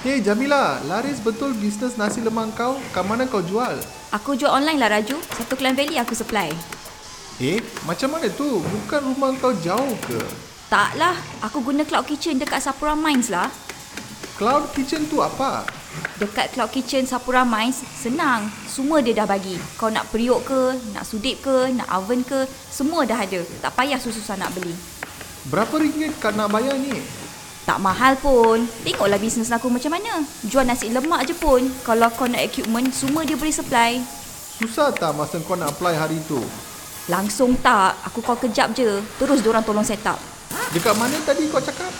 Hey Jamila, laris betul bisnes nasi lemak kau? Kat mana kau jual? Aku jual online lah Raju. Satu Klang Valley aku supply. Eh, macam mana tu? Bukan rumah kau jauh ke? Tak lah. Aku guna Cloud Kitchen dekat Sapura Mines lah. Cloud Kitchen tu apa? Dekat Cloud Kitchen Sapura Mines, senang. Semua dia dah bagi. Kau nak periuk ke, nak sudip ke, nak oven ke, semua dah ada. Tak payah susah-susah nak beli. Berapa ringgit kau nak bayar ni? Tak mahal pun. Tengoklah bisnes aku macam mana. Jual nasi lemak je pun. Kalau kau nak equipment, semua dia boleh supply. Susah tak masa kau nak apply hari tu? Langsung tak. Aku call kejap je. Terus diorang tolong set up. Dekat mana tadi kau cakap?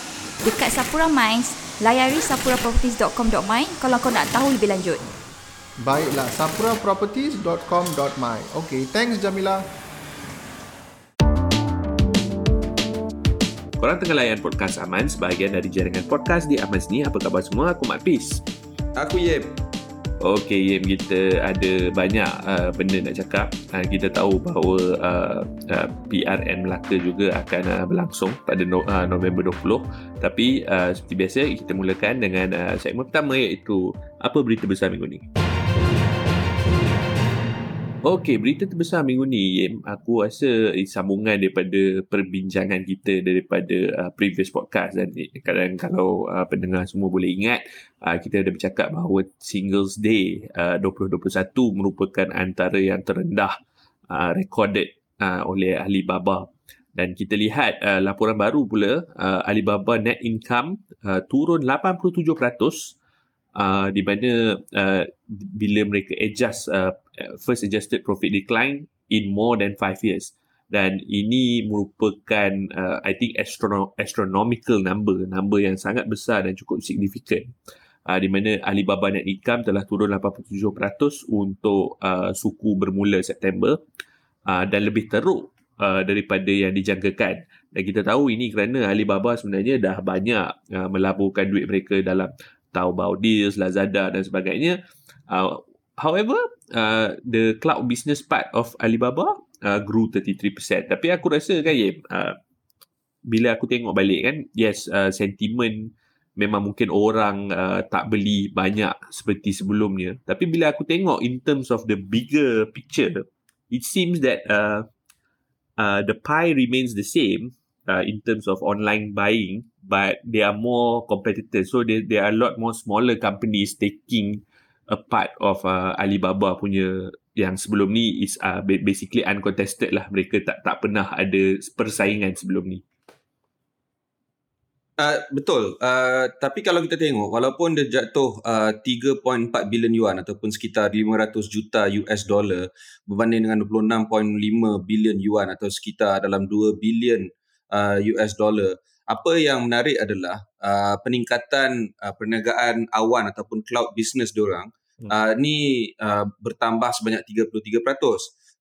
Dekat Sapura Mines, layari sapuraproperties.com.my kalau kau nak tahu lebih lanjut. Baiklah, sapuraproperties.com.my Okay, thanks Jamila. Korang tengah layan podcast Aman sebahagian dari jaringan podcast di Aman sini. Apa khabar semua? Aku Mat Pis. Aku Yem. Okey, Yem, kita ada banyak uh, benda nak cakap. Uh, kita tahu bahawa uh, uh, PRN Melaka juga akan uh, berlangsung pada no, uh, November 20. Tapi uh, seperti biasa, kita mulakan dengan uh, segmen pertama iaitu apa berita besar minggu ni. Okey, berita terbesar minggu ni, Yem, aku rasa eh, sambungan daripada perbincangan kita daripada uh, previous podcast dan eh, kadang kalau uh, pendengar semua boleh ingat, uh, kita ada bercakap bahawa Singles Day uh, 2021 merupakan antara yang terendah uh, recorded uh, oleh Alibaba. Dan kita lihat uh, laporan baru pula uh, Alibaba net income uh, turun 87% uh, di mana uh, bila mereka adjust uh, first adjusted profit decline in more than 5 years. Dan ini merupakan uh, I think astrono- astronomical number number yang sangat besar dan cukup signifikan. Uh, di mana Alibaba net income telah turun 87% untuk uh, suku bermula September uh, dan lebih teruk uh, daripada yang dijangkakan. Dan kita tahu ini kerana Alibaba sebenarnya dah banyak uh, melaburkan duit mereka dalam Taobao Deals, Lazada dan sebagainya. Uh, however, uh, the cloud business part of Alibaba uh, grew 33%. Tapi aku rasa kan, Yem, uh, bila aku tengok balik kan, yes, uh, sentiment memang mungkin orang uh, tak beli banyak seperti sebelumnya. Tapi bila aku tengok in terms of the bigger picture, it seems that uh, uh, the pie remains the same uh, in terms of online buying, but they are more competitors. So there, there are a lot more smaller companies taking a part of uh, Alibaba punya yang sebelum ni is uh, basically uncontested lah. Mereka tak tak pernah ada persaingan sebelum ni. Uh, betul. Uh, tapi kalau kita tengok, walaupun dia jatuh uh, 3.4 bilion yuan ataupun sekitar 500 juta US dollar berbanding dengan 26.5 bilion yuan atau sekitar dalam 2 bilion uh, US dollar. Apa yang menarik adalah uh, peningkatan uh, perniagaan awan ataupun cloud business diorang hmm. uh, ni uh, bertambah sebanyak 33%.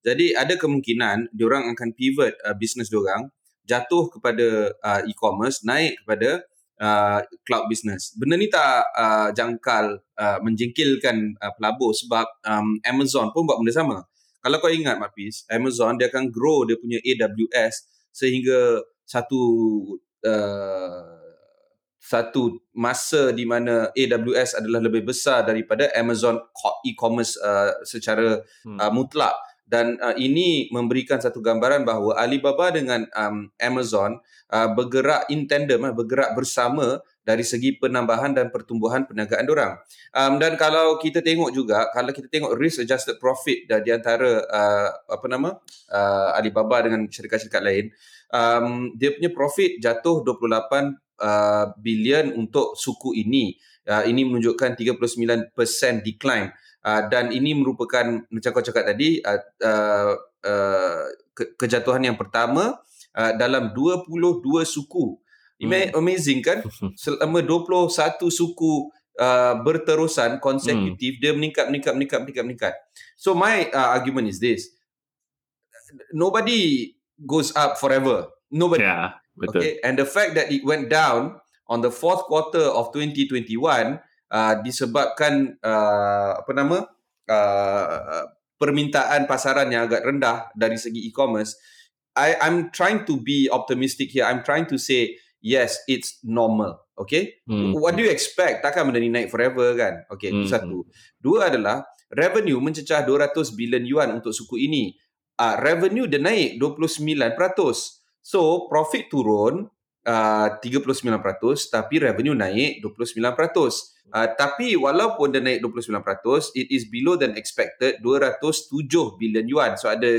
Jadi ada kemungkinan diorang akan pivot uh, business diorang jatuh kepada uh, e-commerce naik kepada uh, cloud business. Benda ni tak uh, jangkal uh, menjengkilkan uh, pelabur sebab um, Amazon pun buat benda sama. Kalau kau ingat Mapis, Amazon dia akan grow dia punya AWS sehingga satu uh, satu masa di mana AWS adalah lebih besar daripada Amazon e-commerce uh, secara hmm. uh, mutlak dan uh, ini memberikan satu gambaran bahawa Alibaba dengan um, Amazon uh, bergerak in tandem uh, bergerak bersama dari segi penambahan dan pertumbuhan perniagaan orang. Um, dan kalau kita tengok juga, kalau kita tengok risk adjusted profit di antara uh, apa nama uh, Alibaba dengan syarikat-syarikat lain, um, dia punya profit jatuh 28 uh, bilion untuk suku ini. Uh, ini menunjukkan 39% decline. Uh, dan ini merupakan macam kau cakap tadi uh, uh, uh, ke- kejatuhan yang pertama uh, dalam 22 suku. Hmm. Amazing kan? Selama 21 suku uh, berterusan konsekutif hmm. dia meningkat meningkat meningkat meningkat meningkat. So my uh, argument is this. Nobody goes up forever. Nobody. Yeah, betul. Okay, and the fact that it went down on the fourth quarter of 2021 uh, disebabkan uh, apa nama uh, permintaan pasaran yang agak rendah dari segi e-commerce. I I'm trying to be optimistic here. I'm trying to say yes, it's normal. Okay. Hmm. What do you expect? Takkan benda ni naik forever kan? Okay, itu Hmm. satu. Dua adalah revenue mencecah 200 bilion yuan untuk suku ini. Uh, revenue dia naik 29%. So, profit turun uh, 39% tapi revenue naik 29%. Uh, tapi walaupun dia naik 29%, it is below than expected 207 bilion yuan. So, ada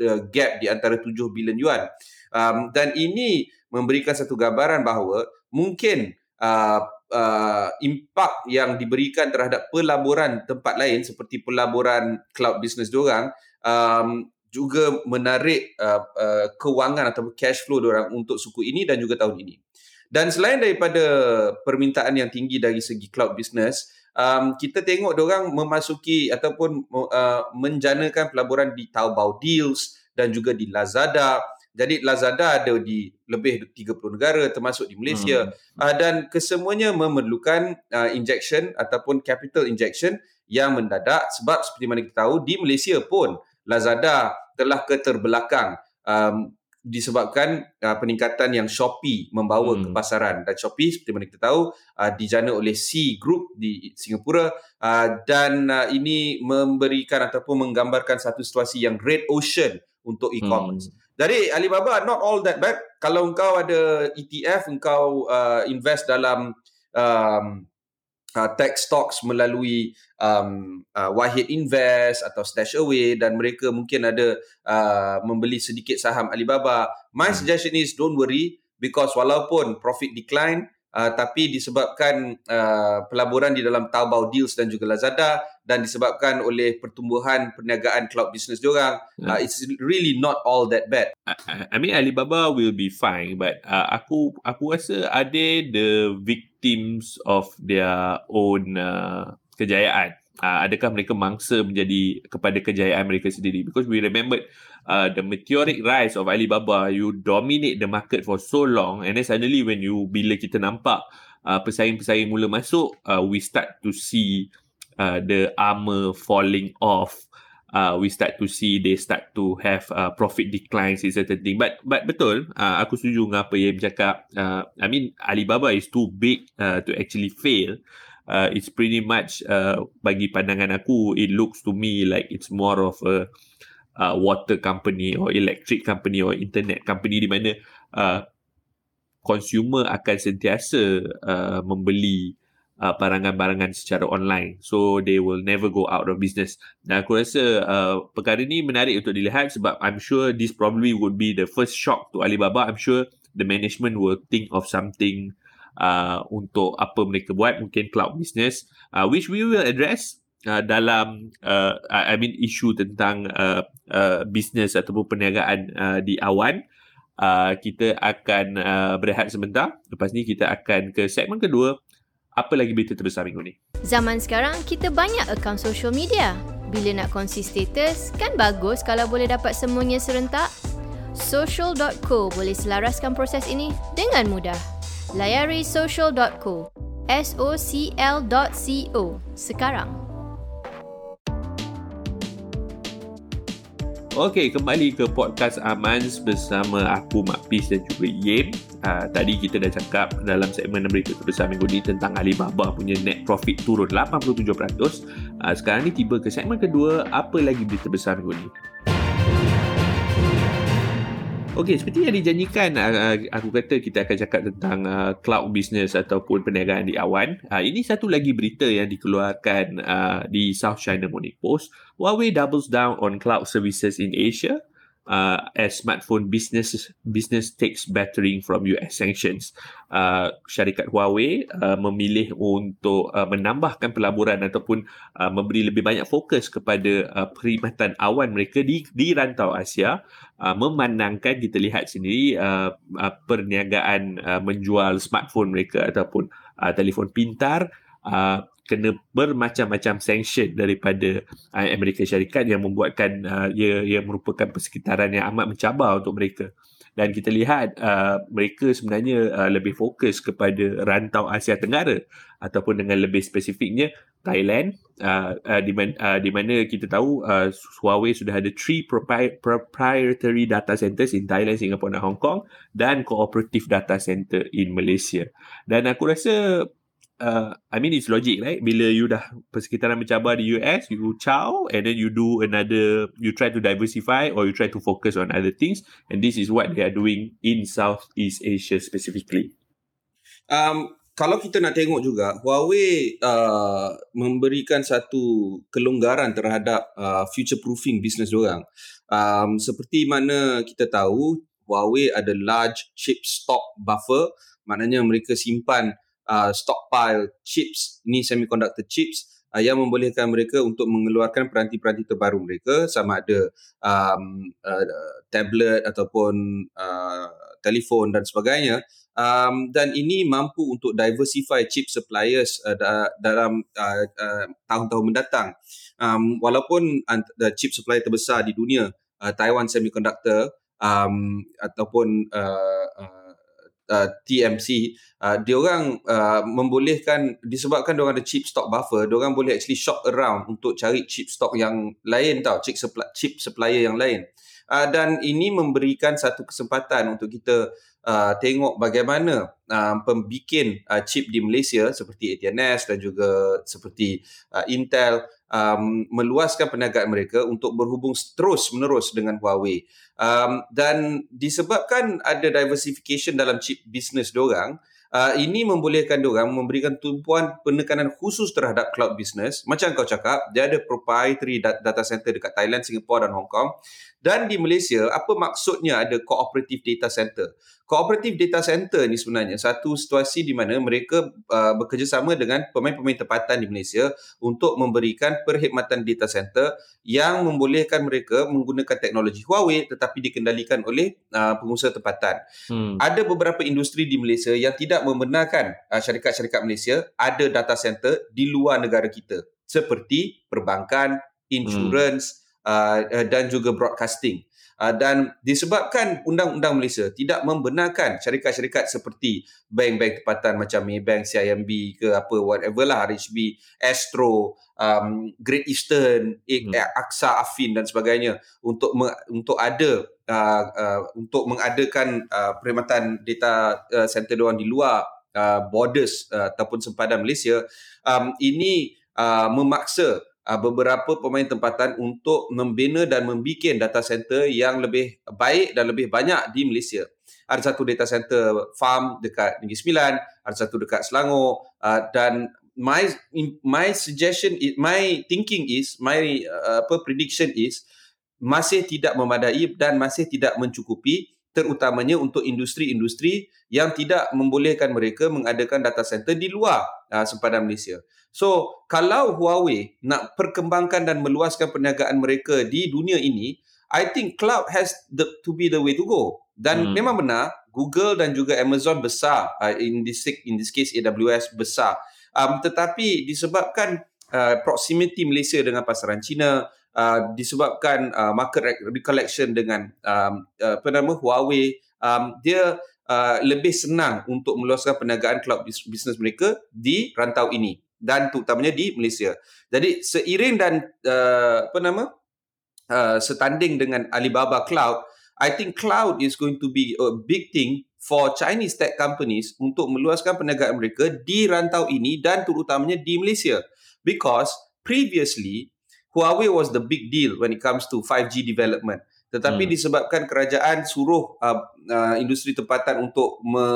uh, gap di antara 7 bilion yuan. Um, dan ini memberikan satu gambaran bahawa mungkin uh, uh, impak yang diberikan terhadap pelaburan tempat lain seperti pelaburan cloud business diorang um, juga menarik uh, uh, kewangan atau cash flow diorang untuk suku ini dan juga tahun ini. Dan selain daripada permintaan yang tinggi dari segi cloud business, um, kita tengok diorang memasuki ataupun uh, menjanakan pelaburan di Taobao Deals dan juga di Lazada. Jadi Lazada ada di lebih 30 negara termasuk di Malaysia hmm. uh, dan kesemuanya memerlukan uh, injection ataupun capital injection yang mendadak sebab seperti mana kita tahu di Malaysia pun Lazada telah keterbelakang um, disebabkan uh, peningkatan yang Shopee membawa hmm. ke pasaran dan Shopee seperti mana kita tahu uh, dijana oleh C Group di Singapura uh, dan uh, ini memberikan ataupun menggambarkan satu situasi yang red ocean untuk e-commerce. Hmm. Jadi Alibaba not all that bad. Kalau engkau ada ETF, engkau uh, invest dalam um, uh, tech stocks melalui um, uh, Wahid Invest atau Stash Away dan mereka mungkin ada uh, membeli sedikit saham Alibaba. My hmm. suggestion is don't worry because walaupun profit decline Uh, tapi disebabkan uh, pelaburan di dalam Taobao Deals dan juga Lazada dan disebabkan oleh pertumbuhan perniagaan cloud business diorang, uh, it's really not all that bad. I, I mean Alibaba will be fine but uh, aku aku rasa ada the victims of their own uh, kejayaan. Uh, adakah mereka mangsa menjadi kepada kejayaan mereka sendiri because we remembered uh, the meteoric rise of Alibaba, you dominate the market for so long and then suddenly when you, bila kita nampak uh, pesaing-pesaing mula masuk, uh, we start to see uh, the armor falling off. Uh, we start to see they start to have uh, profit declines in certain thing. But but betul, uh, aku setuju dengan apa yang bercakap. Uh, I mean Alibaba is too big uh, to actually fail. Uh, it's pretty much uh, bagi pandangan aku, it looks to me like it's more of a uh, water company or electric company or internet company di mana uh, consumer akan sentiasa uh, membeli uh, barangan-barangan secara online. So they will never go out of business. Dan aku rasa uh, perkara ini menarik untuk dilihat sebab I'm sure this probably would be the first shock to Alibaba. I'm sure the management will think of something uh, untuk apa mereka buat. Mungkin cloud business uh, which we will address uh, dalam uh, I mean isu tentang uh, uh, bisnes ataupun perniagaan uh, di awan uh, kita akan uh, berehat sebentar lepas ni kita akan ke segmen kedua apa lagi berita terbesar minggu ni? Zaman sekarang kita banyak akaun social media. Bila nak kongsi status kan bagus kalau boleh dapat semuanya serentak. Social.co boleh selaraskan proses ini dengan mudah. Layari social.co S-O-C-L.co sekarang. Okey, kembali ke podcast Amans bersama aku Mak Pis dan juga Yem. Uh, tadi kita dah cakap dalam segmen berita terbesar minggu ni tentang Alibaba punya net profit turun 87%. Uh, sekarang ni tiba ke segmen kedua, apa lagi berita besar minggu ni? Okey, seperti yang dijanjikan, uh, aku kata kita akan cakap tentang uh, cloud business ataupun perniagaan di awan. Ini satu lagi berita yang dikeluarkan di South China Morning Post. Huawei doubles down on cloud services in Asia uh, as smartphone business business takes battering from US sanctions. Uh, syarikat Huawei uh, memilih untuk uh, menambahkan pelaburan ataupun uh, memberi lebih banyak fokus kepada uh, perkhidmatan awan mereka di di rantau Asia uh, memandangkan kita lihat sendiri uh, uh, perniagaan uh, menjual smartphone mereka ataupun uh, telefon pintar uh, kena bermacam-macam sanction daripada uh, Amerika Syarikat yang membuatkan uh, ia, ia merupakan persekitaran yang amat mencabar untuk mereka. dan kita lihat uh, mereka sebenarnya uh, lebih fokus kepada rantau Asia Tenggara ataupun dengan lebih spesifiknya Thailand uh, uh, di, man, uh, di mana kita tahu uh, Huawei sudah ada three propri- proprietary data centers in Thailand, Singapore dan Hong Kong dan cooperative data center in Malaysia. Dan aku rasa uh, I mean it's logic right bila you dah persekitaran mencabar di US you chow and then you do another you try to diversify or you try to focus on other things and this is what they are doing in Southeast Asia specifically. Um, kalau kita nak tengok juga Huawei uh, memberikan satu kelonggaran terhadap uh, future proofing bisnes diorang. Um, seperti mana kita tahu Huawei ada large chip stock buffer maknanya mereka simpan uh, stockpile chips ni semiconductor chips uh, yang membolehkan mereka untuk mengeluarkan peranti-peranti terbaru mereka sama ada um, uh, tablet ataupun uh, telefon dan sebagainya um, dan ini mampu untuk diversify chip suppliers uh, da- dalam uh, uh, tahun-tahun mendatang. Um, walaupun uh, chip supplier terbesar di dunia, uh, Taiwan Semiconductor um, ataupun uh, uh, Uh, TMC uh, dia orang uh, membolehkan disebabkan dia orang ada chip stock buffer dia orang boleh actually shop around untuk cari chip stock yang lain tau chip supply chip supplier yang lain. Uh, dan ini memberikan satu kesempatan untuk kita uh, tengok bagaimana uh, pembikin uh, chip di Malaysia seperti ATNS dan juga seperti uh, Intel um, meluaskan perniagaan mereka untuk berhubung terus menerus dengan Huawei. Um, dan disebabkan ada diversification dalam chip business diorang, uh, ini membolehkan diorang memberikan tumpuan penekanan khusus terhadap cloud business. Macam kau cakap, dia ada proprietary data center dekat Thailand, Singapore dan Hong Kong. Dan di Malaysia, apa maksudnya ada cooperative data center? Cooperative data center ni sebenarnya satu situasi di mana mereka uh, bekerjasama dengan pemain-pemain tempatan di Malaysia untuk memberikan perkhidmatan data center yang membolehkan mereka menggunakan teknologi Huawei tetapi dikendalikan oleh uh, pengusaha tempatan. Hmm. Ada beberapa industri di Malaysia yang tidak membenarkan uh, syarikat-syarikat Malaysia ada data center di luar negara kita seperti perbankan, insurance hmm. Uh, dan juga broadcasting. Uh, dan disebabkan undang-undang Malaysia tidak membenarkan syarikat-syarikat seperti bank-bank tempatan macam Maybank, CIMB ke apa whatever lah RHB, Astro, um, Great Eastern, hmm. AXA, Afin dan sebagainya untuk me- untuk ada uh, uh, untuk mengadakan uh, perkhidmatan data uh, center diorang di luar uh, borders uh, ataupun sempadan Malaysia um, ini uh, memaksa uh, beberapa pemain tempatan untuk membina dan membuat data center yang lebih baik dan lebih banyak di Malaysia. Ada satu data center farm dekat Negeri Sembilan, ada satu dekat Selangor uh, dan my my suggestion my thinking is my uh, apa prediction is masih tidak memadai dan masih tidak mencukupi terutamanya untuk industri-industri yang tidak membolehkan mereka mengadakan data center di luar uh, sempadan Malaysia. So, kalau Huawei nak perkembangkan dan meluaskan perniagaan mereka di dunia ini, I think cloud has the, to be the way to go. Dan hmm. memang benar, Google dan juga Amazon besar, uh, in this in this case AWS besar. Um, tetapi disebabkan uh, proximity Malaysia dengan pasaran China, uh, disebabkan uh, market recollection dengan um, uh, apa nama Huawei, um, dia uh, lebih senang untuk meluaskan perniagaan cloud business mereka di rantau ini dan terutamanya di Malaysia. Jadi seiring dan uh, apa nama uh, setanding dengan Alibaba Cloud, I think cloud is going to be a big thing for Chinese tech companies untuk meluaskan perniagaan mereka di rantau ini dan terutamanya di Malaysia. Because previously Huawei was the big deal when it comes to 5G development. Tetapi hmm. disebabkan kerajaan suruh uh, uh, industri tempatan untuk me,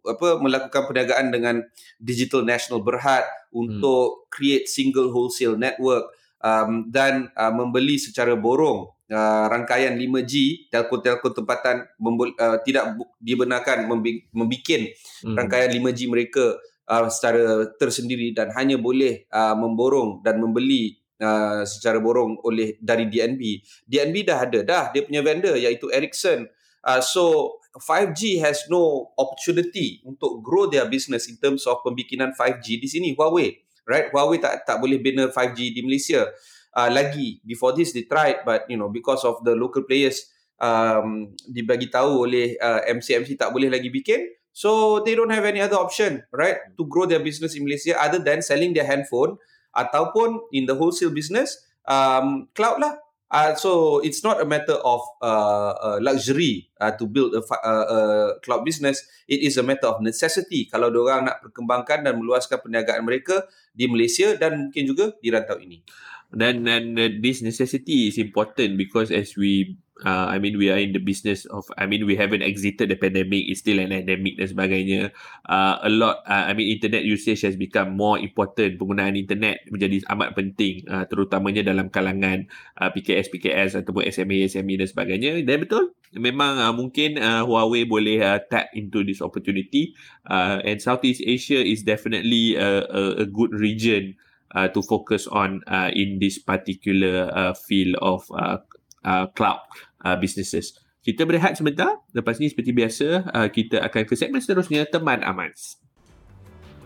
apa, melakukan perniagaan dengan digital national berhad untuk hmm. create single wholesale network um, dan uh, membeli secara borong uh, rangkaian 5G telco-telco tempatan membol, uh, tidak dibenarkan membi- membikin hmm. rangkaian 5G mereka uh, secara tersendiri dan hanya boleh uh, memborong dan membeli uh, secara borong oleh dari DNB. DNB dah ada dah dia punya vendor iaitu Ericsson. Uh, so 5G has no opportunity untuk grow their business in terms of pembikinan 5G di sini Huawei. Right? Huawei tak tak boleh bina 5G di Malaysia. Uh, lagi before this they tried but you know because of the local players um, dibagi tahu oleh uh, MC-MC tak boleh lagi bikin. So they don't have any other option, right, to grow their business in Malaysia other than selling their handphone ataupun in the wholesale business, um, cloud lah. Uh, so it's not a matter of uh, uh, luxury uh, to build a, uh, a cloud business. It is a matter of necessity kalau orang nak perkembangkan dan meluaskan perniagaan mereka di Malaysia dan mungkin juga di rantau ini. Dan dan uh, this necessity is important because as we uh, I mean we are in the business of I mean we haven't exited the pandemic. It's still an endemic dan sebagainya. Uh, a lot uh, I mean internet usage has become more important. Penggunaan internet menjadi amat penting uh, terutamanya dalam kalangan uh, PKS PKS ataupun SME SME dan sebagainya. Dan betul memang uh, mungkin uh, Huawei boleh uh, tap into this opportunity. Uh, and Southeast Asia is definitely a, a, a good region uh, to focus on uh, in this particular uh, field of uh, uh, cloud uh, businesses. Kita berehat sebentar. Lepas ni seperti biasa, uh, kita akan ke segmen seterusnya, Teman Amans.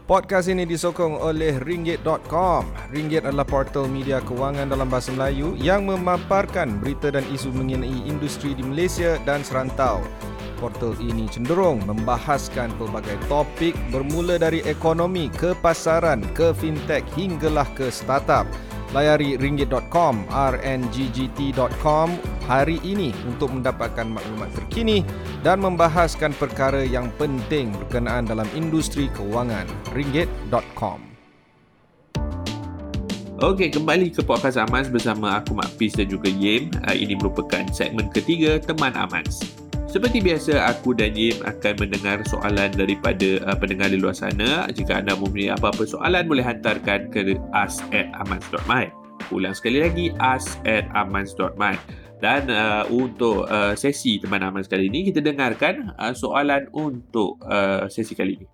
Podcast ini disokong oleh Ringgit.com. Ringgit adalah portal media kewangan dalam bahasa Melayu yang memaparkan berita dan isu mengenai industri di Malaysia dan serantau. Portal ini cenderung membahaskan pelbagai topik bermula dari ekonomi ke pasaran ke fintech hinggalah ke startup. Layari ringgit.com, rnggt.com hari ini untuk mendapatkan maklumat terkini dan membahaskan perkara yang penting berkenaan dalam industri kewangan. ringgit.com Okey, kembali ke Podcast Amans bersama aku Mak Fiz dan juga Yim. Ini merupakan segmen ketiga Teman Amans. Seperti biasa, aku dan Yim akan mendengar soalan daripada uh, pendengar di luar sana. Jika anda mempunyai apa-apa soalan, boleh hantarkan ke us at amans.my. Ulang sekali lagi, us at amans.my. Dan uh, untuk uh, sesi teman Amans kali ini, kita dengarkan uh, soalan untuk uh, sesi kali ini.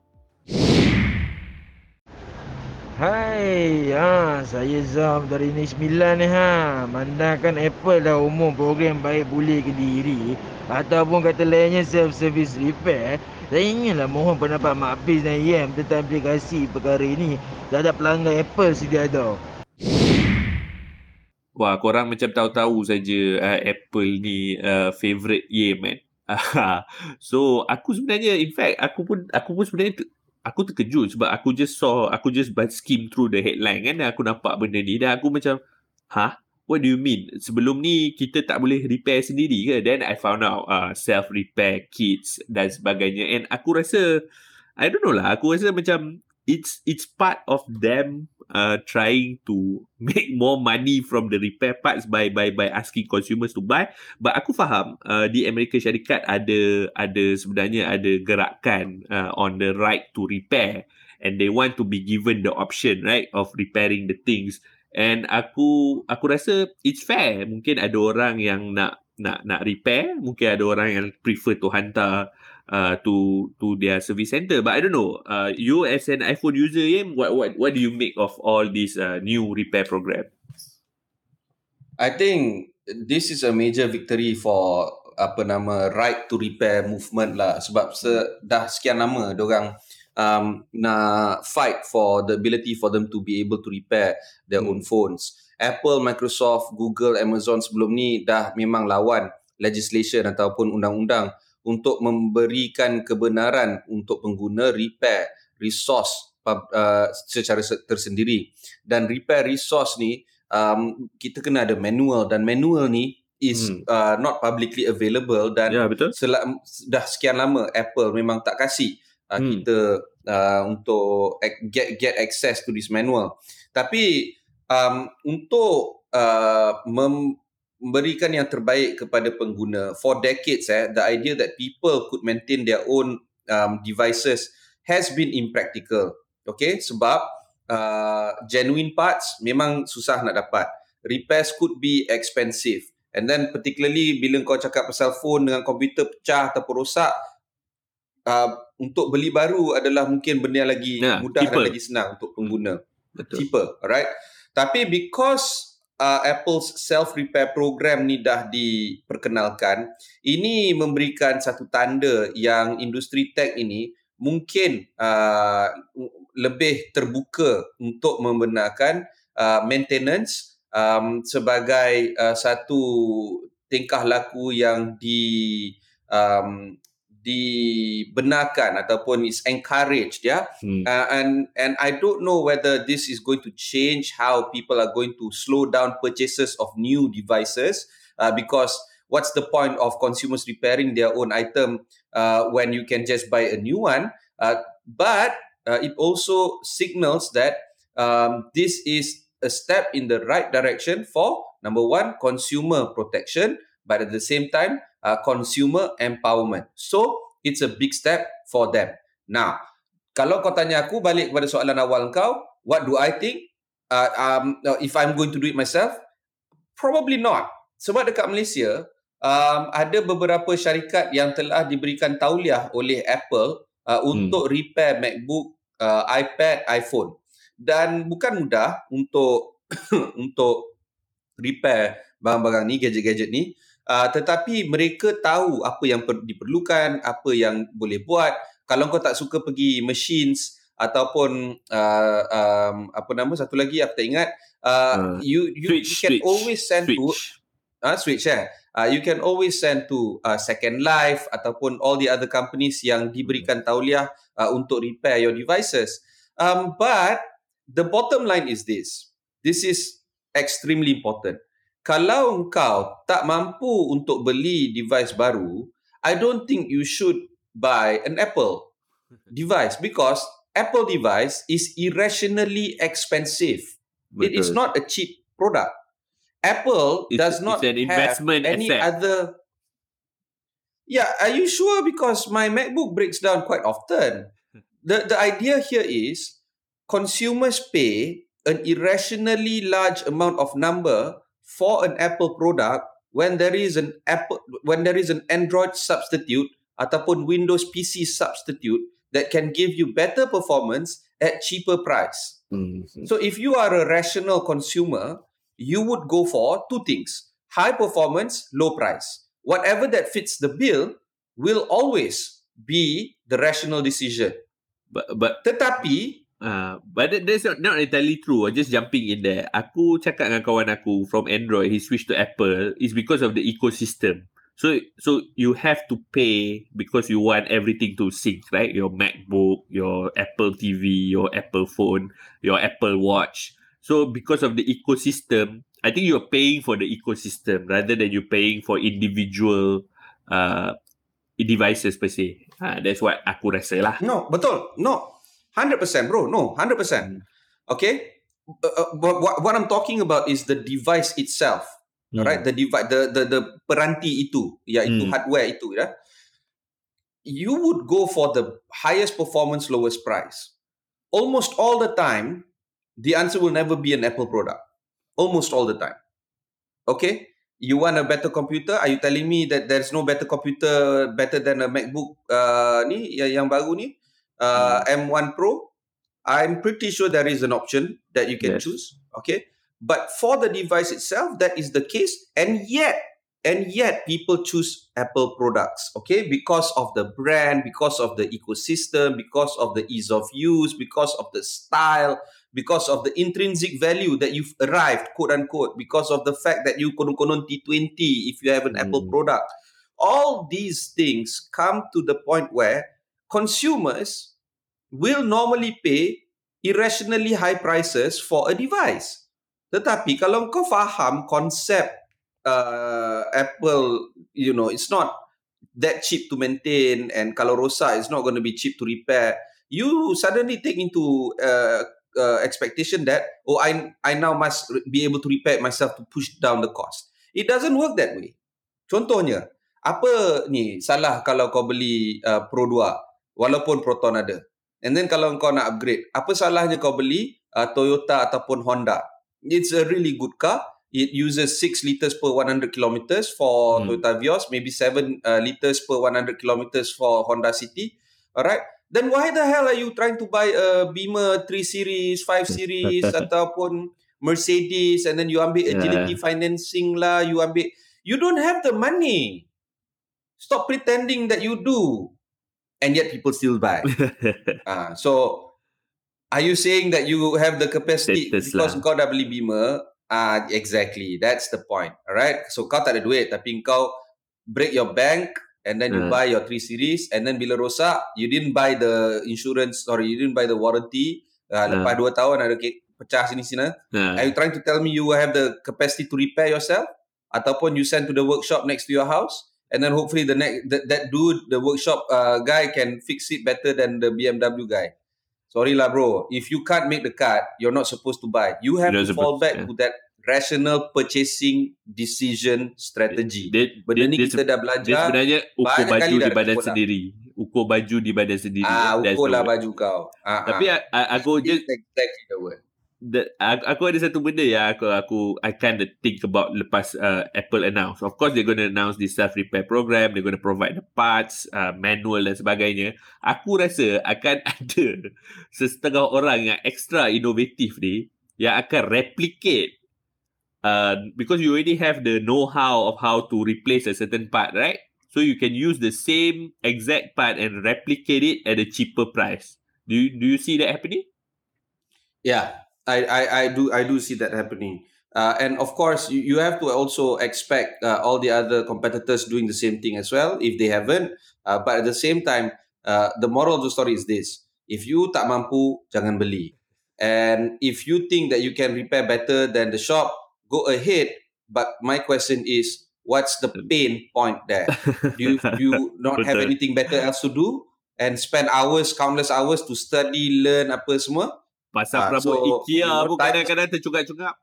Hai, ha, saya Zam dari Negeri Sembilan ni ha. Mandangkan Apple dah umum program baik pulih ke diri ataupun kata lainnya self-service repair, saya inginlah mohon pendapat Mak Fiz dan Yam tentang aplikasi perkara ini terhadap pelanggan Apple sedia ada. Wah, korang macam tahu-tahu saja uh, Apple ni uh, favorite Yam kan. so, aku sebenarnya in fact aku pun aku pun sebenarnya aku terkejut sebab aku just saw aku just skim through the headline kan dan aku nampak benda ni dan aku macam ha what do you mean? Sebelum ni kita tak boleh repair sendiri ke? Then i found out uh, self repair kits dan sebagainya. And aku rasa i don't know lah. Aku rasa macam it's it's part of them uh, trying to make more money from the repair parts by by by asking consumers to buy. But aku faham uh, di Amerika Syarikat ada ada sebenarnya ada gerakan uh, on the right to repair. And they want to be given the option right of repairing the things and aku aku rasa it's fair mungkin ada orang yang nak nak nak repair mungkin ada orang yang prefer to hantar uh, to to their service center. But I don't know. Uh, you as an iPhone user, Yem, what what what do you make of all this uh, new repair program? I think this is a major victory for apa nama right to repair movement lah sebab se, dah sekian lama orang um, nak fight for the ability for them to be able to repair their hmm. own phones. Apple, Microsoft, Google, Amazon sebelum ni dah memang lawan legislation ataupun undang-undang untuk memberikan kebenaran untuk pengguna repair resource uh, secara tersendiri dan repair resource ni um, kita kena ada manual dan manual ni is hmm. uh, not publicly available dan ya, betul. Sel- dah sekian lama Apple memang tak kasih uh, hmm. kita uh, untuk get get access to this manual. Tapi um, untuk uh, mem- memberikan yang terbaik kepada pengguna for decades eh the idea that people could maintain their own um, devices has been impractical. Okay? Sebab uh, genuine parts memang susah nak dapat. Repairs could be expensive. And then particularly bila kau cakap pasal phone dengan komputer pecah atau rosak uh, untuk beli baru adalah mungkin benda yang lagi nah, mudah cheaper. dan lagi senang untuk pengguna. Betul. Cheaper alright? Tapi because uh, Apple's self repair program ni dah diperkenalkan ini memberikan satu tanda yang industri tech ini mungkin uh, lebih terbuka untuk membenarkan uh, maintenance um, sebagai uh, satu tingkah laku yang di um, dibenarkan ataupun is encouraged ya Hmm. uh, and and I don't know whether this is going to change how people are going to slow down purchases of new devices uh, because what's the point of consumers repairing their own item uh, when you can just buy a new one uh, but uh, it also signals that um, this is a step in the right direction for number one consumer protection but at the same time uh, consumer empowerment. So it's a big step for them. Now kalau kau tanya aku balik kepada soalan awal kau what do i think? Uh, um, if i'm going to do it myself? Probably not. Sebab dekat Malaysia um, ada beberapa syarikat yang telah diberikan tauliah oleh Apple uh, untuk repair MacBook, uh, iPad, iPhone. Dan bukan mudah untuk untuk repair barang-barang ni, gadget-gadget ni. Uh, tetapi mereka tahu apa yang per- diperlukan, apa yang boleh buat. Kalau kau tak suka pergi machines ataupun uh, um, apa nama satu lagi aku tak ingat, uh, Uh, you you, Switch, you can switch, always send to switch. uh, switch eh. Uh, you can always send to uh, Second Life ataupun all the other companies yang diberikan tauliah uh, untuk repair your devices. Um, but the bottom line is this. This is extremely important. Kalau engkau tak mampu untuk beli device baru, I don't think you should buy an Apple device because Apple device is irrationally expensive. It is Betul. not a cheap product. Apple It's- does not it's an investment have any asset. other. Yeah, are you sure? Because my MacBook breaks down quite often. The the idea here is consumers pay an irrationally large amount of number for an Apple product when there is an Apple when there is an Android substitute ataupun Windows PC substitute that can give you better performance at cheaper price. Hmm. So if you are a rational consumer, you would go for two things: high performance, low price. Whatever that fits the bill will always be the rational decision. But, but Tetapi Uh, but that, that's not, not entirely true. I'm just jumping in there. Aku cakap dengan kawan aku from Android, he switched to Apple is because of the ecosystem. So so you have to pay because you want everything to sync, right? Your MacBook, your Apple TV, your Apple phone, your Apple Watch. So because of the ecosystem, I think you're paying for the ecosystem rather than you paying for individual uh, devices per se. Uh, that's what aku rasa lah. no, betul, no, hundred percent, bro, no, hundred percent. Okay, uh, uh, what, what I'm talking about is the device itself. Hmm. Alright, the device, the the the peranti itu, iaitu Hmm. hardware itu, ya. You would go for the highest performance, lowest price. Almost all the time, the answer will never be an Apple product. Almost all the time. Okay, you want a better computer? Are you telling me that there's no better computer better than a MacBook uh, ni yang baru ni, uh, M1 Pro? I'm pretty sure there is an option that you can Yes. choose. Okay, but for the device itself, that is the case, and yet, and yet, people choose Apple products. Okay, because of the brand, because of the ecosystem, because of the ease of use, because of the style, because of the intrinsic value that you've arrived, quote unquote, because of the fact that you konon-konon T20 if you have an Apple Mm. product. All these things come to the point where consumers will normally pay irrationally high prices for a device. Tetapi kalau kau faham konsep uh, Apple, you know, it's not that cheap to maintain and kalau rosak, it's not going to be cheap to repair. You suddenly take into uh, uh, expectation that oh, I I now must be able to repair myself to push down the cost. It doesn't work that way. Contohnya, apa ni salah kalau kau beli uh, Pro 2 walaupun Proton ada? And then kalau kau nak upgrade, apa salahnya kau beli uh, Toyota ataupun Honda? It's a really good car. It uses 6 liters per 100 kilometers for Hmm. Toyota Vios, maybe 7 uh, liters per 100 kilometers for Honda City. Alright? Then why the hell are you trying to buy a Beamer 3 series, 5 series ataupun Mercedes and then you ambil Yeah. agility financing lah, you ambil you don't have the money. Stop pretending that you do. And yet people still buy. Ah, so are you saying that you have the capacity Status because lah. kau dah beli Beamer, Ah, exactly. That's the point. Alright. So kau tak ada duit tapi kau break your bank and then you Hmm. buy your 3 series and then bila rosak you didn't buy the insurance sorry you didn't buy the warranty uh, Hmm. lepas 2 tahun ada ke- pecah sini sini Ha. are you trying to tell me you have the capacity to repair yourself ataupun you send to the workshop next to your house and then hopefully the next that, that dude the workshop uh, guy can fix it better than the BMW guy sorry lah bro if you can't make the cut you're not supposed to buy you have You're to fall back yeah. to that rational purchasing decision strategy Dia, benda dia, ni dia, kita dah dia belajar sebenarnya ukur baju dah di ada badan kepun lah. sendiri. Ukur baju di badan sendiri. ah ukur lah baju kau ah, Tapi ah. ah, aku just It's exactly the word the, aku, aku ada satu benda yang aku aku I kind of think about lepas uh, Apple announce. Of course they're going to announce the self repair program, they're going to provide the parts, uh, manual dan sebagainya. Aku rasa akan ada sesetengah orang yang extra inovatif ni yang akan replicate uh, because you already have the know-how of how to replace a certain part, right? So you can use the same exact part and replicate it at a cheaper price. Do you do you see that happening? Yeah, I, I, I do I do see that happening. Uh, and of course, you, you have to also expect uh, all the other competitors doing the same thing as well if they haven't. Uh, but at the same time, uh, the moral of the story is this: if you tak mampu, jangan beli. And if you think that you can repair better than the shop, go ahead. But my question is, what's the pain point there? Do you, do you not have anything better else to do and spend hours, countless hours to study, learn apa semua? Pasal Ah, perabot so, IKEA pun kadang-kadang tercungap-cungap.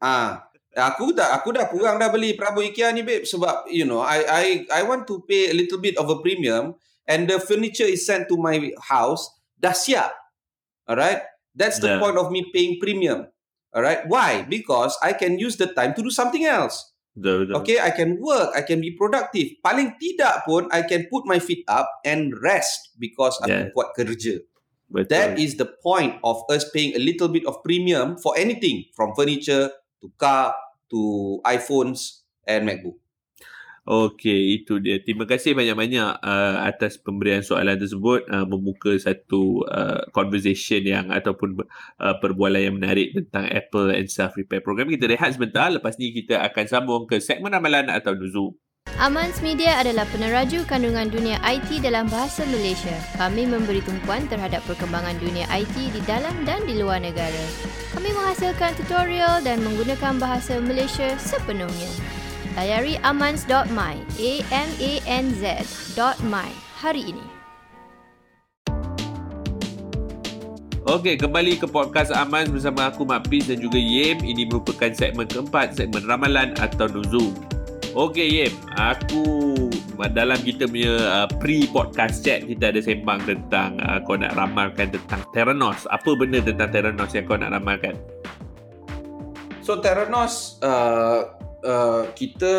Ah, aku dah aku dah kurang dah beli perabot IKEA ni babe sebab you know I I I want to pay a little bit of a premium and the furniture is sent to my house dah siap. Alright? That's the Yeah. point of me paying premium. Alright? Why? Because I can use the time to do something else. Betul, betul. Okay, I can work, I can be productive. Paling tidak pun I can put my feet up and rest because Yeah. aku kuat kerja. Betul. That is the point of us paying a little bit of premium for anything from furniture to car to iPhones and MacBook. Okey, itu dia. Terima kasih banyak-banyak uh, atas pemberian soalan tersebut uh, membuka satu uh, conversation yang ataupun uh, perbualan yang menarik tentang Apple and self repair program. Kita rehat sebentar, lepas ni kita akan sambung ke segmen ramalan atau nuzul. Amans Media adalah peneraju kandungan dunia IT dalam bahasa Malaysia. Kami memberi tumpuan terhadap perkembangan dunia IT di dalam dan di luar negara. Kami menghasilkan tutorial dan menggunakan bahasa Malaysia sepenuhnya. Layari amans.my, A-M-A-N-Z dot my hari ini. Okey, kembali ke podcast Aman bersama aku Mak Pis dan juga Yem. Ini merupakan segmen keempat, segmen ramalan atau nuzul. Okey Yem, aku dalam kita punya uh, pre-podcast chat kita ada sembang tentang uh, kau nak ramalkan tentang Theranos. Apa benda tentang Theranos yang kau nak ramalkan? So Theranos uh, uh, kita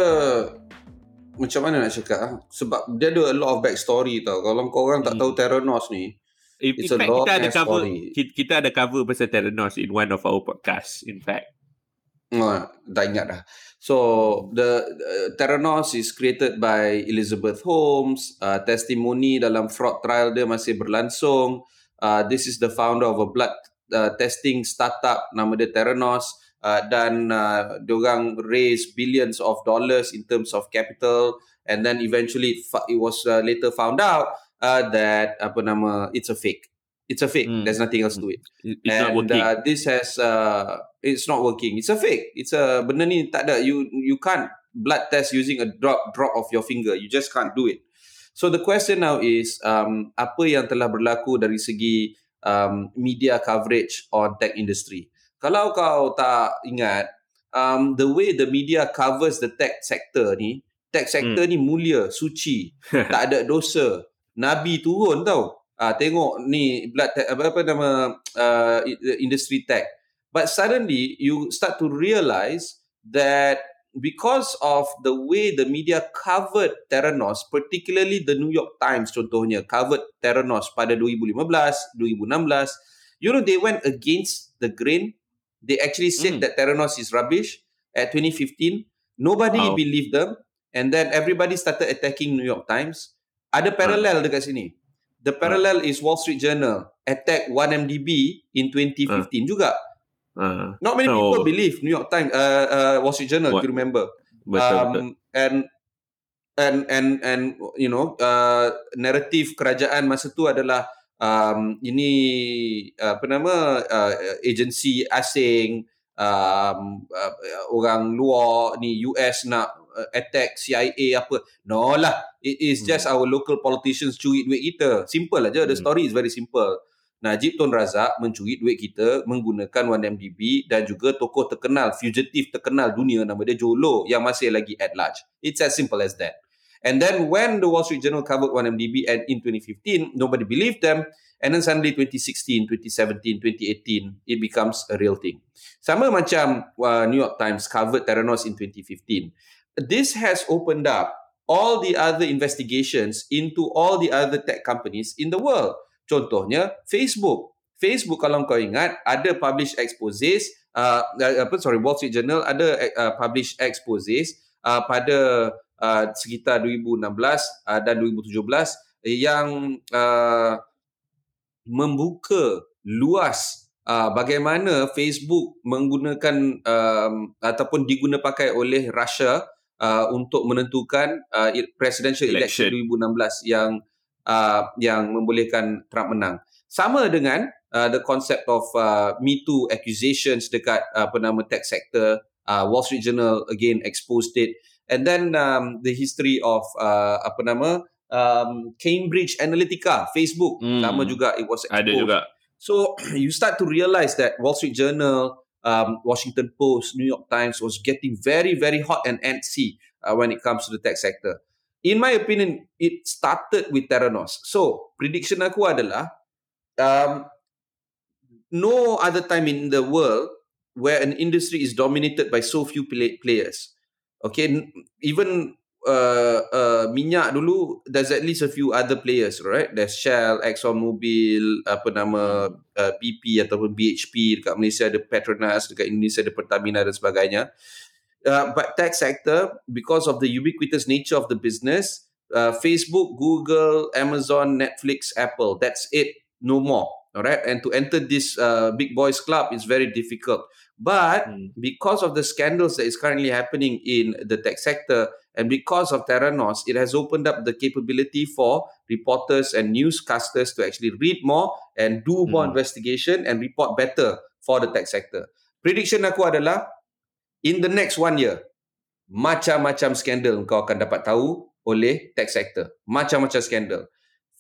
macam mana nak cakap ah? sebab dia ada a lot of backstory tau. Kalau kau orang tak Hmm. tahu Theranos ni, In, It's in a fact, long kita ada cover story. kita, kita ada cover pasal Theranos in one of our podcast in fact. uh, dah ingat dah. So the uh, Theranos is created by Elizabeth Holmes. Uh, testimoni dalam fraud trial dia masih berlangsung. Uh, this is the founder of a blood uh, testing startup nama dia Theranos. Uh, dan uh, diorang raise billions of dollars in terms of capital and then eventually it, it was uh, later found out uh, that apa nama it's a fake it's a fake Hmm. there's nothing else to it It- It's and not working. Uh, this has uh, it's not working. It's a fake. It's a benda ni tak ada. You you can't blood test using a drop drop of your finger. You just can't do it. So the question now is um, apa yang telah berlaku dari segi um, media coverage on tech industry. Kalau kau tak ingat um, the way the media covers the tech sector ni, tech sector ni mulia, suci, tak ada dosa. Nabi turun tau. Ah tengok ni blood te- apa apa nama uh, industry tech. But suddenly you start to realize that because of the way the media covered Theranos, particularly the New York Times contohnya covered Theranos pada 2015, 2016, you know they went against the grain. They actually said Hmm. that Theranos is rubbish at 2015. Nobody Wow. believed them and then everybody started attacking New York Times. Ada parallel dekat sini. The parallel is Wall Street Journal attack 1MDB in 2015 juga. Uh, Not many Oh. people believe New York Times, uh, uh, Wall Street Journal, What? if you remember. betul, um, betul. and and and and you know uh, naratif kerajaan masa tu adalah um, ini uh, apa nama uh, agensi asing um, uh, orang luar ni US nak uh, attack CIA apa no lah it is Hmm. just our local politicians curi duit kita simple aja the Hmm. story is very simple Najib Tun Razak mencuri duit kita menggunakan 1MDB dan juga tokoh terkenal, fugitif terkenal dunia nama dia Jolo yang masih lagi at large. It's as simple as that. And then when the Wall Street Journal covered 1MDB and in 2015, nobody believed them. And then suddenly 2016, 2017, 2018, it becomes a real thing. Sama macam uh, New York Times covered Theranos in 2015. This has opened up all the other investigations into all the other tech companies in the world. Contohnya Facebook. Facebook kalau kau ingat ada publish exposes uh, uh, apa sorry Wall Street Journal ada uh, publish exposes uh, pada uh, sekitar 2016 uh, dan 2017 yang uh, membuka luas uh, bagaimana Facebook menggunakan um, ataupun diguna pakai oleh Russia uh, untuk menentukan uh, presidential election, Election. 2016 yang uh, yang membolehkan Trump menang. Sama dengan uh, the concept of uh, Me Too accusations dekat uh, apa nama tech sector, uh, Wall Street Journal again exposed it, and then um, the history of uh, apa nama um, Cambridge Analytica, Facebook, Hmm. sama juga it was exposed. Ada juga. So you start to realize that Wall Street Journal, um, Washington Post, New York Times was getting very, very hot and antsy uh, when it comes to the tech sector. In my opinion, it started with Theranos. So prediction aku adalah um, no other time in the world where an industry is dominated by so few play- players. Okay, even uh, uh, minyak dulu, there's at least a few other players, right? There's Shell, ExxonMobil, apa nama uh, BP ataupun BHP dekat Malaysia ada Petronas, dekat Indonesia ada Pertamina dan sebagainya. Uh, but tech sector, because of the ubiquitous nature of the business, uh, Facebook, Google, Amazon, Netflix, Apple, that's it, no more. All right, and to enter this uh, big boys club is very difficult. But Hmm. because of the scandals that is currently happening in the tech sector, and because of Theranos, it has opened up the capability for reporters and newscasters to actually read more and do more Hmm. investigation and report better for the tech sector. Prediction aku adalah in the next one year, macam-macam skandal kau akan dapat tahu oleh tech sector. Macam-macam skandal.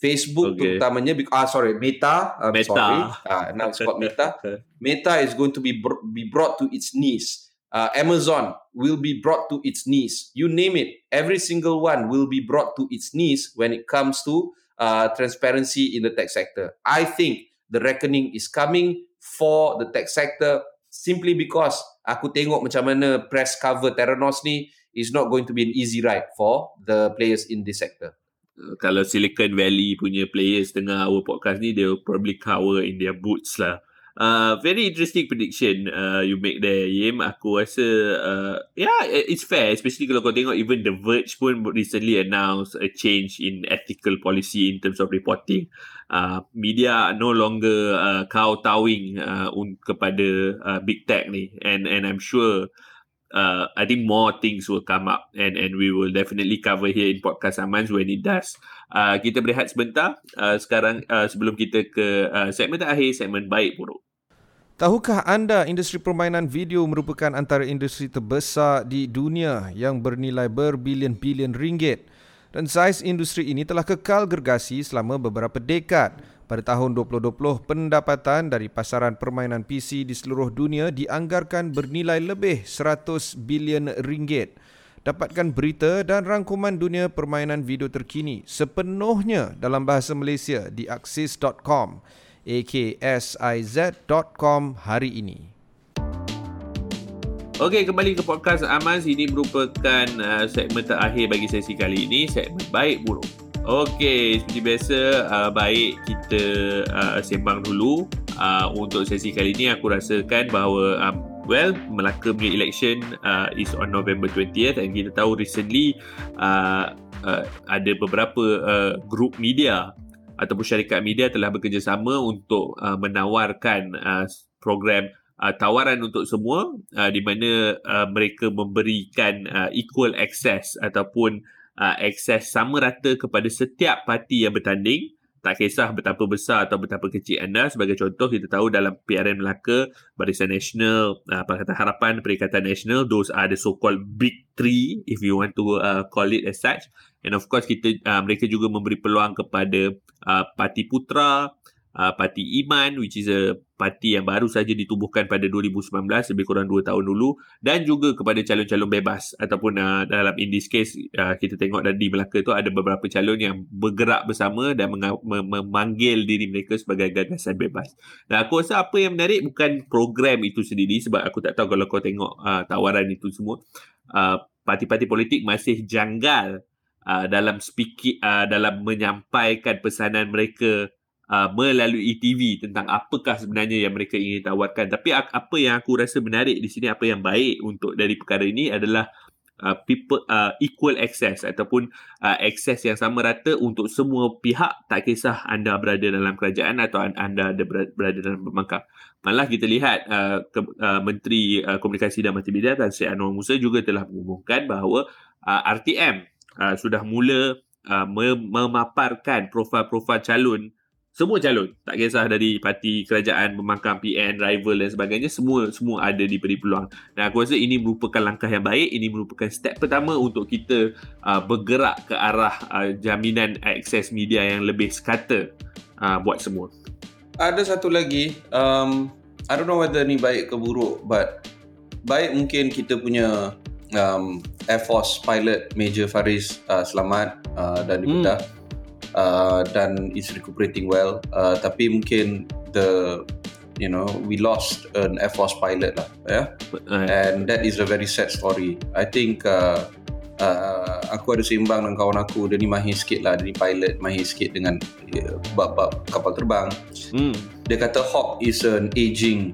Facebook Okay. terutamanya, ah sorry, Meta, I'm Meta. sorry, ah, now it's called Meta. Meta is going to be br- be brought to its knees. Uh, Amazon will be brought to its knees. You name it, every single one will be brought to its knees when it comes to uh, transparency in the tech sector. I think the reckoning is coming for the tech sector simply because aku tengok macam mana press cover Theranos ni is not going to be an easy ride for the players in this sector. Kalau Silicon Valley punya players dengar our podcast ni, they will probably cower in their boots lah. Uh, very interesting prediction uh, you make there, Yim. Aku rasa, uh, yeah, it's fair. Especially kalau kau tengok even The Verge pun recently announced a change in ethical policy in terms of reporting. Uh, media no longer uh, kowtowing uh, un- kepada uh, big tech ni. And and I'm sure uh, I think more things will come up and and we will definitely cover here in podcast Amans when it does. Uh, kita berehat sebentar uh, sekarang uh, sebelum kita ke uh, segmen terakhir segmen baik buruk. Tahukah anda industri permainan video merupakan antara industri terbesar di dunia yang bernilai berbilion-bilion ringgit dan saiz industri ini telah kekal gergasi selama beberapa dekad. Pada tahun 2020, pendapatan dari pasaran permainan PC di seluruh dunia dianggarkan bernilai lebih 100 bilion ringgit. Dapatkan berita dan rangkuman dunia permainan video terkini sepenuhnya dalam bahasa Malaysia di axis.com aksiz.com hari ini. Okey, kembali ke podcast Amans. Ini merupakan uh, segmen terakhir bagi sesi kali ini, segmen baik buruk. Okey, seperti biasa, uh, baik kita uh, sembang dulu. Uh, untuk sesi kali ini, aku rasakan bahawa um, well, Melaka punya election uh, is on November 20th and kita tahu recently uh, uh, ada beberapa uh, group media ataupun syarikat media telah bekerjasama untuk uh, menawarkan uh, program uh, tawaran untuk semua uh, di mana uh, mereka memberikan uh, equal access ataupun uh, akses sama rata kepada setiap parti yang bertanding. Tak kisah betapa besar atau betapa kecil anda. Sebagai contoh kita tahu dalam PRN Melaka Barisan Nasional uh, Pakatan Harapan Perikatan Nasional those are the so called big three if you want to uh, call it as such. And of course kita uh, mereka juga memberi peluang kepada uh, parti putra uh, parti Iman which is a parti yang baru saja ditubuhkan pada 2019 lebih kurang 2 tahun dulu dan juga kepada calon-calon bebas ataupun uh, dalam in this case uh, kita tengok di Melaka tu ada beberapa calon yang bergerak bersama dan memanggil diri mereka sebagai gagasan bebas. Dan aku rasa apa yang menarik bukan program itu sendiri sebab aku tak tahu kalau kau tengok uh, tawaran itu semua uh, parti-parti politik masih janggal uh, dalam speaking uh, dalam menyampaikan pesanan mereka uh, melalui TV tentang apakah sebenarnya yang mereka ingin tawarkan. Tapi apa yang aku rasa menarik di sini, apa yang baik untuk dari perkara ini adalah uh, people uh, equal access ataupun uh, access yang sama rata untuk semua pihak tak kisah anda berada dalam kerajaan atau anda ada berada dalam pemangkang. Malah kita lihat uh, ke, uh, Menteri uh, Komunikasi dan Multimedia Tan Sri Anwar Musa juga telah mengumumkan bahawa uh, RTM uh, sudah mula uh, memaparkan profil-profil calon semua calon. Tak kisah dari parti kerajaan pemangkang PN rival dan sebagainya. Semua semua ada diberi peluang. Dan aku rasa ini merupakan langkah yang baik. Ini merupakan step pertama untuk kita uh, bergerak ke arah uh, jaminan akses media yang lebih sekata uh, buat semua. Ada satu lagi um, I don't know whether ni baik ke buruk but baik mungkin kita punya um, Air Force pilot Major Faris uh, selamat uh, dan dibedah hmm uh, dan is recuperating well. Uh, tapi mungkin the you know we lost an Air Force pilot lah yeah and that is a very sad story. I think uh, uh, aku ada seimbang dengan kawan aku. Dia ni mahir sikit lah. Dia ni pilot mahir sikit dengan uh, bab-bab kapal terbang. Hmm. dia kata Hawk is an aging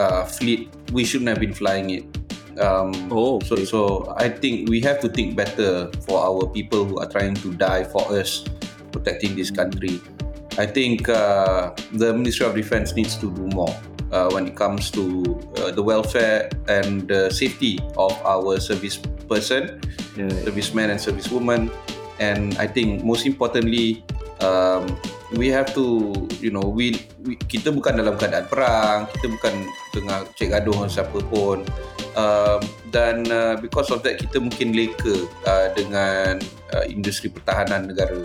uh, fleet. We shouldn't have been flying it. Um, oh, okay. so so I think we have to think better for our people who are trying to die for us protecting this country. I think uh, the Ministry of Defence needs to do more uh, when it comes to uh, the welfare and the safety of our service person, yeah. servicemen and servicewomen. And I think most importantly, um, we have to, you know, we, we kita bukan dalam keadaan perang, kita bukan tengah cek gaduh dengan siapa pun. Um, dan uh, because of that kita mungkin leka uh, dengan uh, industri pertahanan negara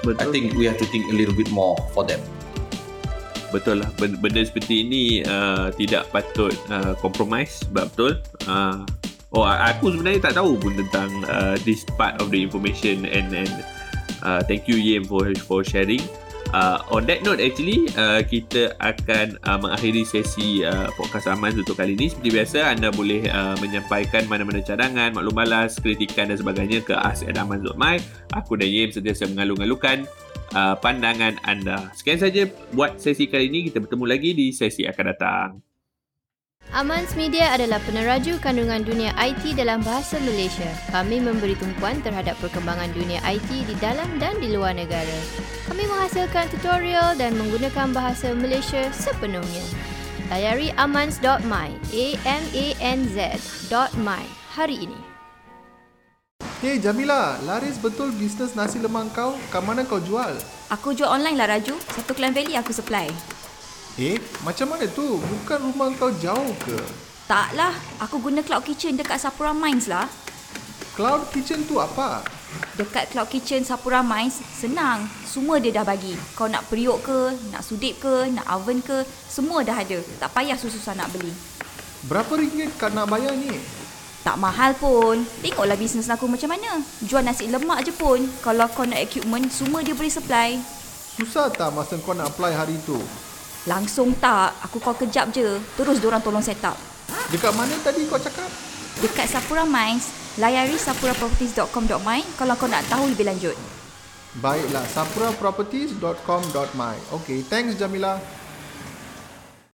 Betul. I think we have to think a little bit more for them. Betul lah. Benda, seperti ini uh, tidak patut uh, compromise. Betul. Uh, oh, aku sebenarnya tak tahu pun tentang uh, this part of the information and and uh, thank you Yem for for sharing. Uh, on that note actually uh, kita akan uh, mengakhiri sesi uh, podcast Aman untuk kali ini. Seperti biasa anda boleh uh, menyampaikan mana-mana cadangan maklum balas kritikan dan sebagainya ke ask@aman.my aku dan Yem sentiasa mengalu-alukan uh, pandangan anda. Sekian saja buat sesi kali ini. Kita bertemu lagi di sesi akan datang Amans Media adalah peneraju kandungan dunia IT dalam bahasa Malaysia. Kami memberi tumpuan terhadap perkembangan dunia IT di dalam dan di luar negara. Kami menghasilkan tutorial dan menggunakan bahasa Malaysia sepenuhnya. Layari amans.my, A-M-A-N-Z.my hari ini. Hey Jamila, laris betul bisnes nasi lemak kau? Kat mana kau jual? Aku jual online lah Raju. Satu Klang Valley aku supply. Eh, macam mana tu? Bukan rumah kau jauh ke? Taklah, aku guna Cloud Kitchen dekat Sapura Mines lah. Cloud Kitchen tu apa? Dekat Cloud Kitchen Sapura Mines, senang. Semua dia dah bagi. Kau nak periuk ke, nak sudip ke, nak oven ke, semua dah ada. Tak payah susah-susah nak beli. Berapa ringgit kau nak bayar ni? Tak mahal pun. Tengoklah bisnes aku macam mana. Jual nasi lemak je pun. Kalau kau nak equipment, semua dia boleh supply. Susah tak masa kau nak apply hari tu? Langsung tak. Aku call kejap je. Terus diorang tolong set up. Dekat mana tadi kau cakap? Dekat Sapura Mines. Layari sapuraproperties.com.my kalau kau nak tahu lebih lanjut. Baiklah, sapuraproperties.com.my. Okay, thanks Jamila.